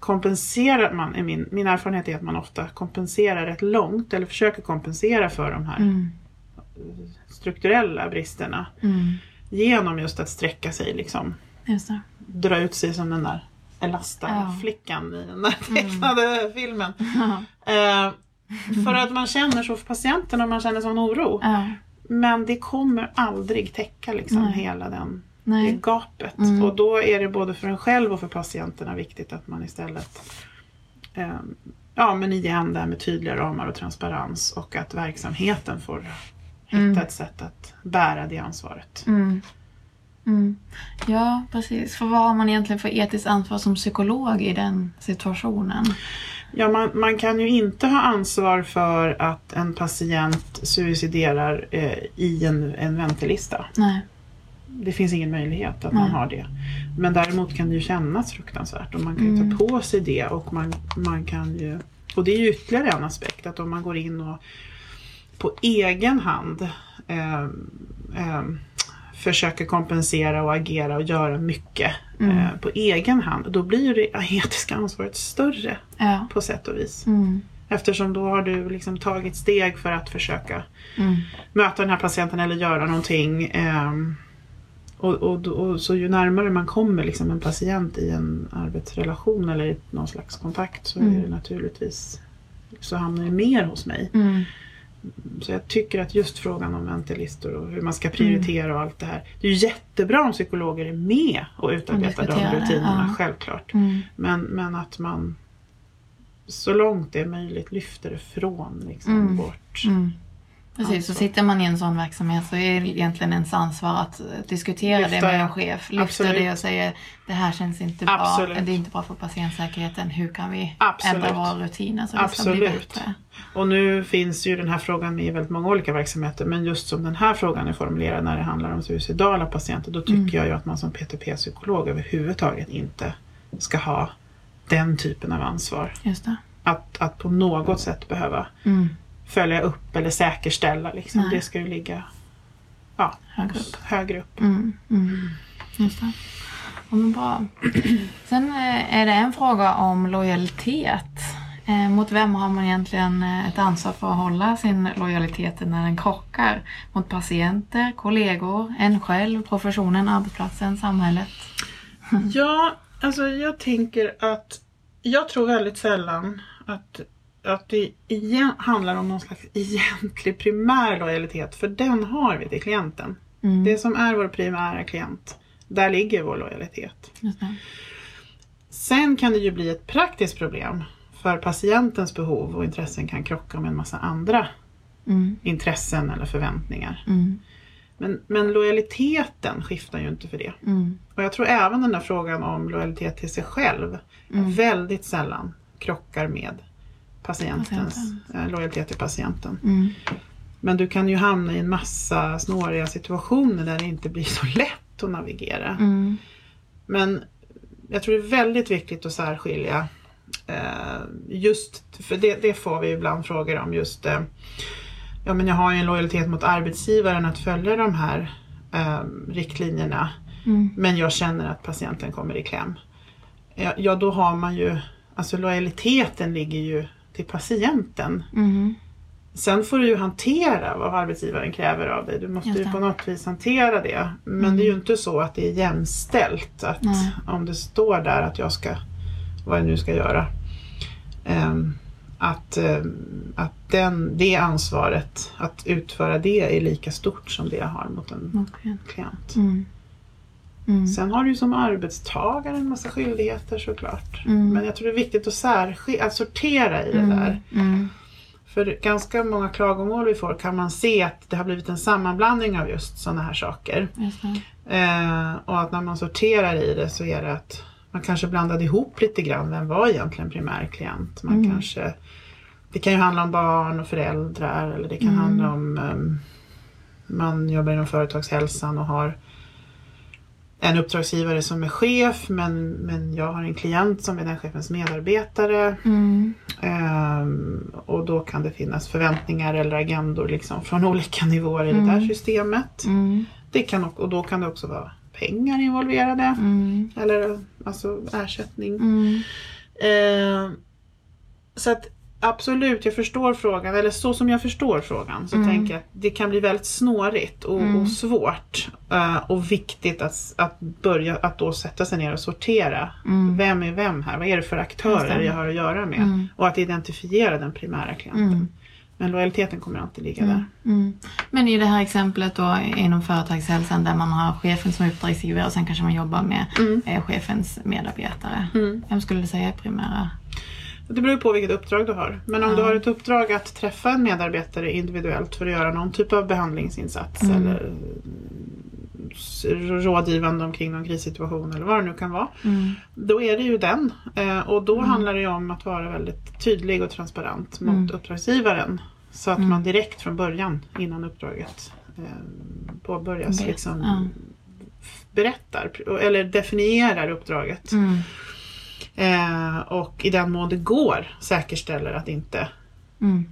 kompenserar man, min, min erfarenhet är att man ofta kompenserar rätt långt eller försöker kompensera för de här Mm. strukturella bristerna Mm. genom just att sträcka sig liksom dra ut sig som den där Elasta-flickan i den där tecknade filmen. Eh, för att man känner så för patienten och man känner sån oro. Ja. Men det kommer aldrig täcka liksom Nej. hela den, det Nej. gapet. Mm. Och då är det både för en själv och för patienterna viktigt att man istället eh, Ja men igen det här med tydliga ramar och transparens och att verksamheten får hitta Mm. ett sätt att bära det ansvaret. Mm. Mm. Ja, precis. För vad har man egentligen för etiskt ansvar som psykolog i den situationen? Ja, man, man kan ju inte ha ansvar för att en patient suiciderar eh, i en, en väntelista. Nej. Det finns ingen möjlighet att man har det. Men däremot kan det ju kännas fruktansvärt och man kan ju Mm. ta på sig det och man, man kan ju och det är ju ytterligare en aspekt att om man går in och på egen hand eh, eh, försöker kompensera och agera och göra mycket Mm. eh, på egen hand då blir ju det etiska ansvaret större Ja. på sätt och vis. Mm. Eftersom då har du liksom tagit steg för att försöka Mm. möta den här patienten eller göra någonting. ehm, och, och, och så ju närmare man kommer liksom en patient i en arbetsrelation eller i någon slags kontakt så Mm. är det naturligtvis så hamnar det mer hos mig. Mm. Så jag tycker att just frågan om väntelistor och hur man ska prioritera och allt det här. Det är ju jättebra om psykologer är med och utarbetar de rutinerna, ja. självklart. Mm. Men, men att man så långt det är möjligt lyfter det från liksom, Mm. Precis, så sitter man i en sån verksamhet så är det egentligen ens ansvar att eh, diskutera Lyfta, det med en chef. Lyfta Absolut. det och säga det här känns inte bra, Absolut. det är inte bra för patientsäkerheten. Hur kan vi Absolut. ändra våra rutiner så det ska bli Absolut. bättre? Och nu finns ju den här frågan med i väldigt många olika verksamheter men just som den här frågan är formulerad när det handlar om suicidala patienter då tycker Mm. jag ju att man som PTP-psykolog överhuvudtaget inte ska ha den typen av ansvar. Att, att på något sätt behöva Mm. Följa upp eller säkerställa. Liksom. Nej. Det ska ju ligga ja, Högre upp. högre upp. Mm. Mm. Just det. Ja, men bra. Sen eh, är det en fråga om lojalitet. Eh, Mot vem har man egentligen eh, ett ansvar för att hålla sin lojalitet när den krockar? Mot patienter, kollegor, en själv, professionen, arbetsplatsen, samhället? Ja, alltså jag tänker att jag tror väldigt sällan att, att det igen handlar om någon slags egentlig primär lojalitet för den har vi till klienten. Mm. Det som är vår primära klient, där ligger vår lojalitet. Sen kan det ju bli ett praktiskt problem för patientens behov och intressen kan krocka med en massa andra Mm. intressen eller förväntningar. Mm. Men, men lojaliteten skiftar ju inte för det. Mm. Och jag tror även den där frågan om lojalitet till sig själv Mm. väldigt sällan krockar med patientens eh, lojalitet till patienten. Mm. Men du kan ju hamna i en massa snåriga situationer där det inte blir så lätt att navigera. Mm. Men jag tror det är väldigt viktigt att särskilja eh, just, för det, det får vi ibland frågor om just eh, Ja men jag har ju en lojalitet mot arbetsgivaren att följa de här eh, riktlinjerna Mm. men jag känner att patienten kommer i kläm. Ja, ja då har man ju, alltså lojaliteten ligger ju till patienten. Mm. Sen får du ju hantera vad arbetsgivaren kräver av dig. Du måste ju på något vis hantera det. Men Mm. det är ju inte så att det är jämställt. Att Nej. om det står där att jag ska, vad jag nu ska göra. ehm, att ehm, att den, det ansvaret, att utföra det är lika stort som det jag har mot en Okej. klient. Mm. Mm. Sen har du ju som arbetstagare en massa skyldigheter såklart. Mm. Men jag tror det är viktigt att, särskil- att sortera i det Mm. där. Mm. För ganska många klagomål vi får kan man se att det har blivit en sammanblandning av just sådana här saker. Eh, och att när man sorterar i det så är det att man kanske blandade ihop lite grann. Vem var egentligen primär klient? Man Mm. kanske, det kan ju handla om barn och föräldrar eller det kan Mm. handla om ehm, man jobbar inom företagshälsan och har en uppdragsgivare som är chef men, men jag har en klient som är den chefens medarbetare. Mm. Ehm, och då kan det finnas förväntningar eller agendor liksom från olika nivåer i det där Mm. systemet. Mm. Det kan, och och då kan det också vara pengar involverade. Mm. Eller alltså ersättning. Mm. Ehm, så att absolut, jag förstår frågan. Eller så som jag förstår frågan så Mm. tänker jag att det kan bli väldigt snårigt och, Mm. och svårt. eh, och viktigt att, att börja att då sätta sig ner och sortera. Mm. Vem är vem här? Vad är det för aktörer jag har att göra med? Mm. Och att identifiera den primära klienten. Mm. Men lojaliteten kommer alltid ligga där. Mm. Men i det här exemplet då inom företagshälsan där man har chefen som uppdragsgivare och sen kanske man jobbar med eh, chefens medarbetare. Vem skulle du säga är primära? Det beror på vilket uppdrag du har. Men om Ja. du har ett uppdrag att träffa en medarbetare individuellt för att göra någon typ av behandlingsinsats Mm. eller s- rådgivande omkring någon krissituation eller vad det nu kan vara. Mm. Då är det ju den. Eh, Och då Mm. handlar det ju om att vara väldigt tydlig och transparent mot Mm. uppdragsgivaren. Så att Mm. man direkt från början innan uppdraget eh, påbörjas liksom berättar eller definierar uppdraget. Mm. Eh, och i den mån det går säkerställer att inte Mm.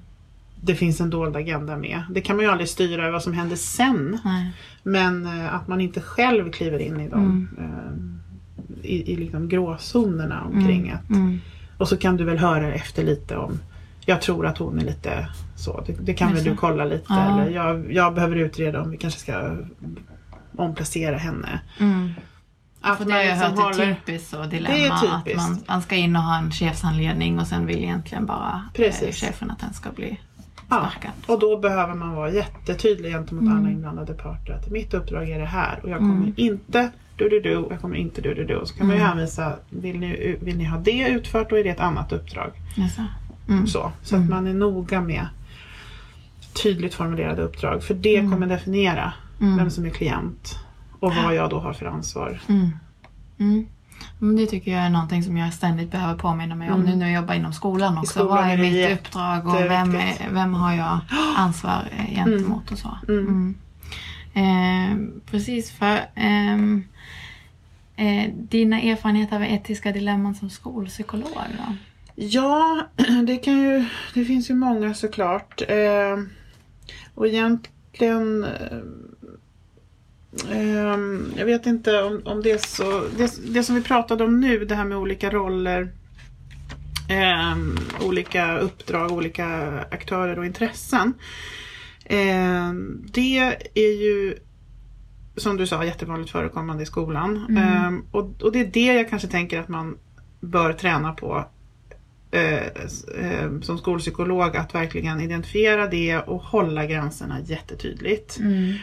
det finns en dold agenda med. Det kan man ju aldrig styra vad som händer sen. Nej. Men eh, att man inte själv kliver in i de Mm. eh, i, i liksom gråzonerna omkring Mm. att Mm. Och så kan du väl höra efter lite om Jag tror att hon är lite så. Det, det kan Just väl du kolla lite. Ja. Eller jag, jag behöver utreda om vi kanske ska omplacera henne. Mm. Att det har jag liksom hört är håller- typiskt så dilemma. Är Att typiskt. man, man ska in och ha en chefsanledning och sen vill egentligen bara eh, chefen att den ska bli Ja, sparkad. och då behöver man vara jättetydlig gentemot Mm. alla inblandade parter. Att mitt uppdrag är det här och jag kommer Mm. inte du du du jag kommer inte du du du. Så kan man ju Mm. hänvisa, vill ni, vill ni ha det utfört då är det ett annat uppdrag. Jaså? Mm. Så, så att Mm. man är noga med tydligt formulerade uppdrag. För det Mm. kommer definiera Mm. vem som är klient och vad jag då har för ansvar. Mm. Mm. Det tycker jag är någonting som jag ständigt behöver påminna mig om Mm. nu när jag jobbar inom skolan också. skolan Vad är är mitt uppdrag och vem, är, vem har jag ansvar eh, gentemot och så. Mm. Mm. Eh, precis för ehm, eh, dina erfarenheter av etiska dilemman som skolpsykolog då? Ja, det, kan ju, det finns ju många såklart. Eh, och egentligen... Eh, eh, jag vet inte om, om det är så... Det, det som vi pratade om nu, det här med olika roller. Eh, olika uppdrag, olika aktörer och intressen. Eh, det är ju som du sa jättevanligt förekommande i skolan. Mm. Eh, och, och det är det jag kanske tänker att man bör träna på eh, s- eh, som skolpsykolog att verkligen identifiera det och hålla gränserna jättetydligt. Mm.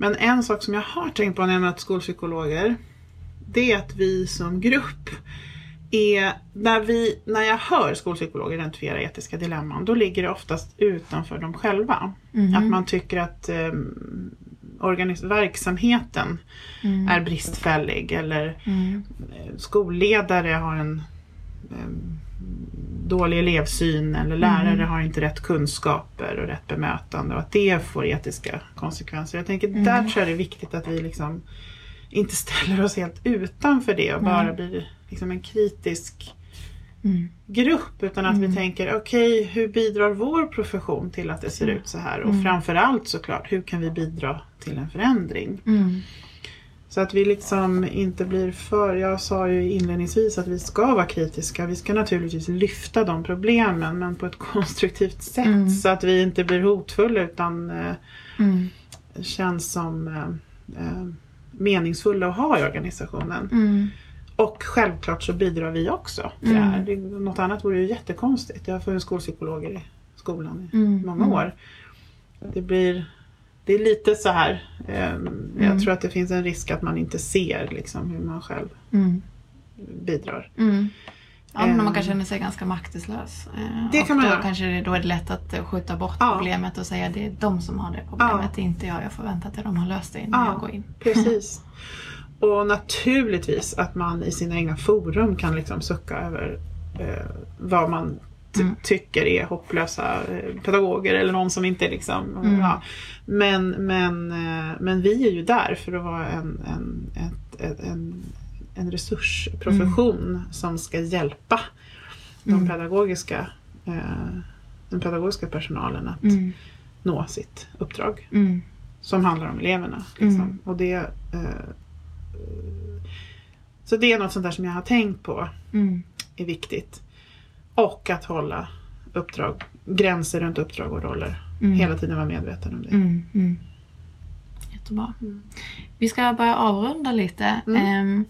Men en sak som jag har tänkt på när jag möter skolpsykologer det är att vi som grupp är, när, vi, när jag hör skolpsykologer identifiera etiska dilemman då ligger det oftast utanför dem själva. Mhm. Att man tycker att eh, verksamheten Mm. är bristfällig eller Mm. eh, skolledare har en eh, dålig elevsyn eller lärare Mm. har inte rätt kunskaper och rätt bemötande och att det får etiska konsekvenser. Jag tänker Mm. där tror jag det är viktigt att vi liksom inte ställer oss helt utanför det och bara blir liksom en kritisk Mm. grupp utan att Mm. vi tänker okej hur bidrar vår profession till att det ser ut så här och Mm. framförallt såklart hur kan vi bidra till en förändring. Mm. Så att vi liksom inte blir för, jag sa ju inledningsvis att vi ska vara kritiska. Vi ska naturligtvis lyfta de problemen men på ett konstruktivt sätt Mm. så att vi inte blir hotfulla utan eh, Mm. känns som eh, eh, meningsfulla att ha i organisationen. Mm. Och självklart så bidrar vi också till det här. Mm. Något annat vore ju jättekonstigt. Jag har funnits skolpsykologer i skolan i Mm. många Mm. år. Det blir det är lite så här. Eh, Mm. Jag tror att det finns en risk att man inte ser liksom, hur man själv Mm. bidrar. Mm. Ja, men man kan Ehm. känna sig ganska maktlös. Eh, Det och kan man då göra. kanske det, då är det lätt att eh, skjuta bort Ja. problemet och säga det är de som har det problemet, är inte jag. Jag förväntar att de har löst det innan Ja. jag går in. Precis. Och naturligtvis att man i sina egna forum kan liksom sucka över eh, vad man Mm. tycker är hopplösa eh, pedagoger eller någon som inte liksom... Mm. Ja. Men, men, eh, men vi är ju där för att vara en, en, ett, en, en resursprofession som ska hjälpa de Mm. pedagogiska, eh, den pedagogiska personalen att Mm. nå sitt uppdrag Mm. som handlar om eleverna. Liksom. Mm. Och det, eh, så det är något sånt där som jag har tänkt på Mm. är viktigt. Och att hålla uppdrag, gränser runt uppdrag och roller. Mm. Hela tiden vara medveten om det. Mm. Mm. Jättebra. Mm. Vi ska börja avrunda lite. Ehm,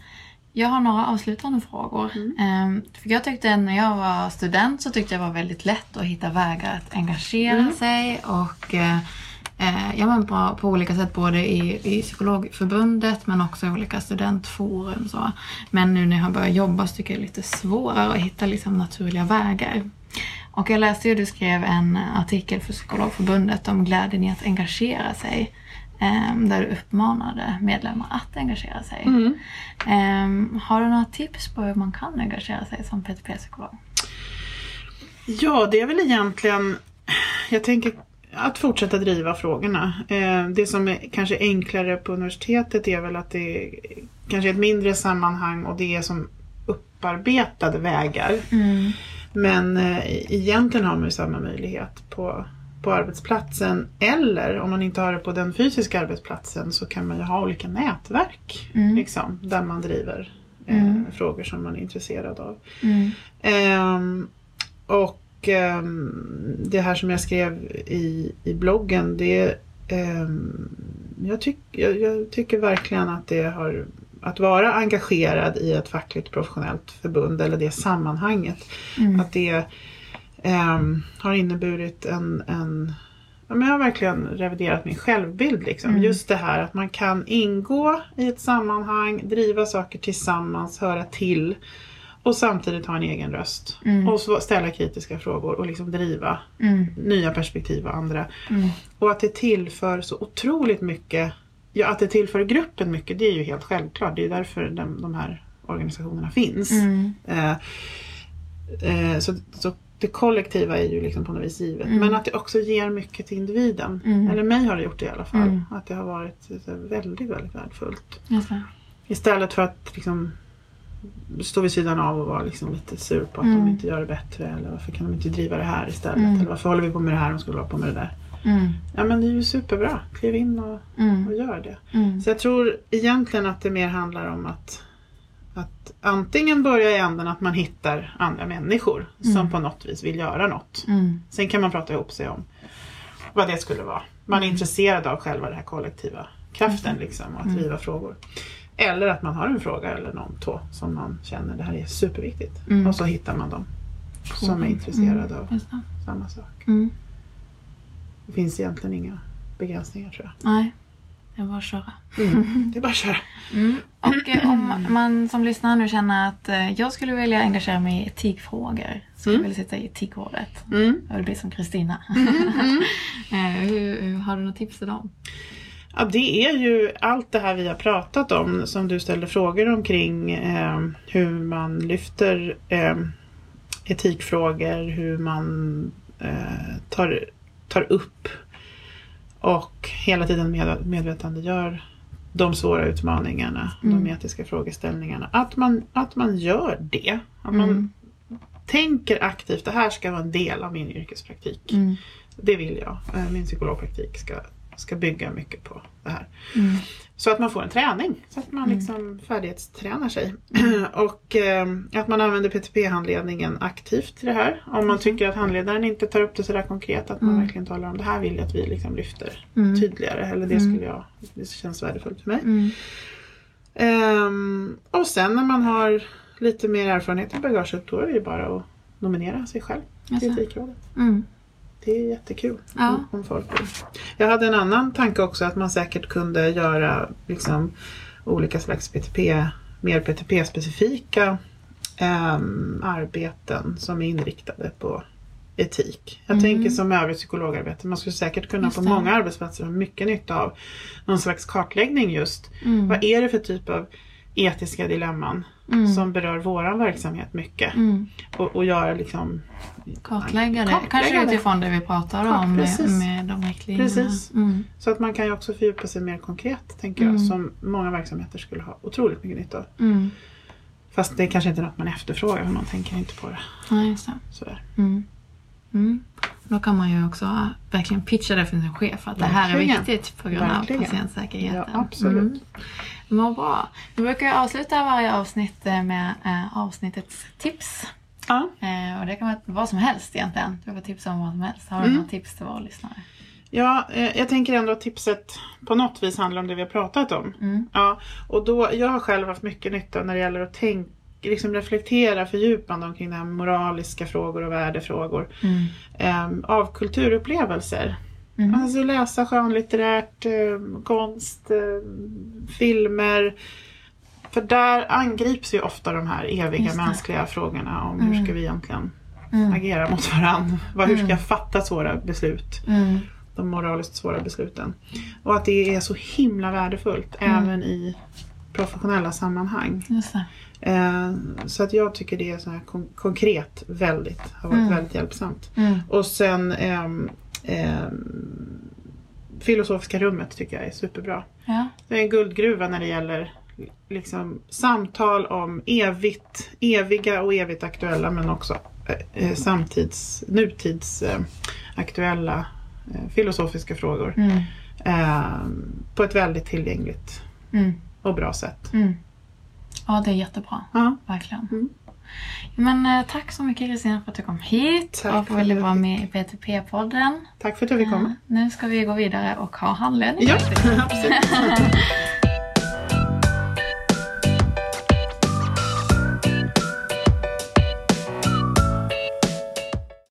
Jag har några avslutande frågor. Ehm, För jag tyckte när jag var student så tyckte jag var väldigt lätt att hitta vägar att engagera sig och eh, eh, ja, men på, på olika sätt både i, i psykologförbundet men också i olika studentforum. Så. Men nu när jag har börjat jobba så tycker jag det är lite svårare att hitta liksom, naturliga vägar. Och jag läste ju du skrev en artikel för Psykologförbundet om glädjen i att engagera sig. ehm, Där du uppmanade medlemmar att engagera sig. Mm. Ehm, har du några tips på hur man kan engagera sig som PTP-psykolog? Ja, det är väl egentligen, jag tänker att fortsätta driva frågorna. Eh, det som är kanske enklare på universitetet är väl att det är kanske ett mindre sammanhang och det är som upparbetade vägar. Mm. Men eh, egentligen har man ju samma möjlighet på, på arbetsplatsen. Eller om man inte har det på den fysiska arbetsplatsen så kan man ju ha olika nätverk. Mm. Liksom, där man driver eh, Mm. frågor som man är intresserad av. Mm. Ehm, och ehm, det här som jag skrev i, i bloggen, det ehm, jag, tyck, jag, jag tycker verkligen att det har att vara engagerad i ett fackligt professionellt förbund eller det sammanhanget. Mm. Att det ehm, har inneburit en, en ja, men jag har verkligen reviderat min självbild. Liksom. Mm. Just det här att man kan ingå i ett sammanhang, driva saker tillsammans, höra till och samtidigt ha en egen röst. Mm. Och ställa kritiska frågor och liksom driva Mm. nya perspektiv och andra. Mm. Och att det tillför så otroligt mycket, ja att det tillför gruppen mycket det är ju helt självklart. Det är därför de, de här organisationerna finns. Mm. Eh, eh, så, så det kollektiva är ju liksom på något vis givet. Mm. Men att det också ger mycket till individen. Mm. Eller mig har det gjort det i alla fall. Mm. Att det har varit väldigt, väldigt värdefullt. Det. Istället för att liksom stå vid sidan av och vara liksom lite sur på att Mm. de inte gör det bättre. Eller varför kan de inte driva det här istället? Mm. Eller varför håller vi på med det här och skulle hålla på med det där? Mm. Ja men det är ju superbra. Kliv in och, och Mm. gör det. Mm. Så jag tror egentligen att det mer handlar om att, att antingen börja i änden att man hittar andra människor som Mm. på något vis vill göra något. Mm. Sen kan man prata ihop sig om vad det skulle vara. Man är Mm. intresserad av själva den här kollektiva kraften liksom och att driva frågor. Eller att man har en fråga eller någon två som man känner det här är superviktigt. Och så hittar man dem som är intresserade av samma sak. Det finns egentligen inga begränsningar tror Nej, det är bara att köra. jag. Mm. Det är bara att köra. Mm. Och eh, om man som lyssnar nu känner att eh, jag skulle vilja engagera mig i etikfrågor. Skulle Mm. vilja sitta i etikrådet. Mm. Jag vill bli som Kristina. Mm. Eh, hur, hur, har du något tips till dem? Ja, det är ju allt det här vi har pratat om som du ställde frågor omkring. Eh, hur man lyfter eh, etikfrågor, hur man eh, tar, tar upp och hela tiden med, medvetandegör de svåra utmaningarna, Mm. de etiska frågeställningarna. Att man, att man gör det. Att man Mm. tänker aktivt, det här ska vara en del av min yrkespraktik. Mm. Det vill jag. Eh, Min psykologpraktik ska, ska bygga mycket på det här. Mm. Så att man får en träning, så att man Mm. liksom färdighetstränar sig. och eh, att man använder PTP-handledningen aktivt i det här. Om man tycker att handledaren inte tar upp det sådär konkret, att man Mm. verkligen talar om det här vill jag att vi liksom lyfter Mm. tydligare. Eller det Mm. skulle jag, det känns värdefullt för mig. Mm. Ehm, och sen när man har lite mer erfarenhet i bagaget, då är det ju bara att nominera sig själv till det. Etikrådet. Mm. Det är jättekul Ja. om, om folk vill. Jag hade en annan tanke också att man säkert kunde göra liksom, olika slags PTP, mer PTP-specifika ehm, arbeten som är inriktade på etik. Jag Mm. tänker som övrigt psykologarbete. Man skulle säkert kunna på många arbetsplatser ha mycket nytta av någon slags kartläggning just. Mm. Vad är det för typ av etiska dilemman Mm. som berör våran verksamhet mycket? Mm. Och, och göra liksom Kartlägga det. Kanske det. utifrån det vi pratar Ja, om precis. med de riktlinjerna. Precis. Mm. Så att man kan ju också fördjupa sig mer konkret, tänker jag, Mm. som många verksamheter skulle ha otroligt mycket nytta av. Mm. Fast det är kanske inte är något man efterfrågar, för man tänker inte på det. Ja, just det. Sådär. Mm. Då kan man ju också verkligen pitcha det för sin chef att det här är Verkligen. viktigt på grund Verkligen. av patientsäkerheten. Ja, absolut. Mm. Vad bra. Vi brukar ju avsluta varje avsnitt eh, med eh, avsnittets tips. Ja. Eh, och det kan vara vad som helst egentligen. Du får tipsa om vad som helst. Har du Mm. några tips till våra lyssnare? Ja, eh, jag tänker ändå att tipset på något vis handlar om det vi har pratat om. Mm. Ja, och då, jag har själv haft mycket nytta när det gäller att tänka, liksom reflektera fördjupande omkring det här med moraliska frågor och värdefrågor. Mm. Eh, av kulturupplevelser. Mm. Alltså läsa skönlitterärt, eh, konst, eh, filmer. För där angrips ju ofta de här eviga mänskliga frågorna om Mm. hur ska vi egentligen Mm. agera mot varandra. Hur ska Mm. jag fatta svåra beslut? Mm. De moraliskt svåra besluten. Och att det är så himla värdefullt Mm. även i professionella sammanhang. Eh, så att jag tycker det är så här kon- konkret väldigt, har varit Mm. väldigt hjälpsamt. Och sen ehm, ehm, Filosofiska rummet tycker jag är superbra. Ja. Det är en guldgruva när det gäller liksom, samtal om evigt, eviga och evigt aktuella men också eh, eh, samtids, nutids eh, aktuella eh, filosofiska frågor. Mm. Eh, på ett väldigt tillgängligt Mm. och bra sätt. Mm. Ja, det är jättebra. Ja, Verkligen. Men eh, tack så mycket Kristina för att du kom hit Tack och för att ville jag vara med i PTP-podden. tack för att jag fick komma. Nu ska vi gå vidare och ha handledning. Ja, absolut.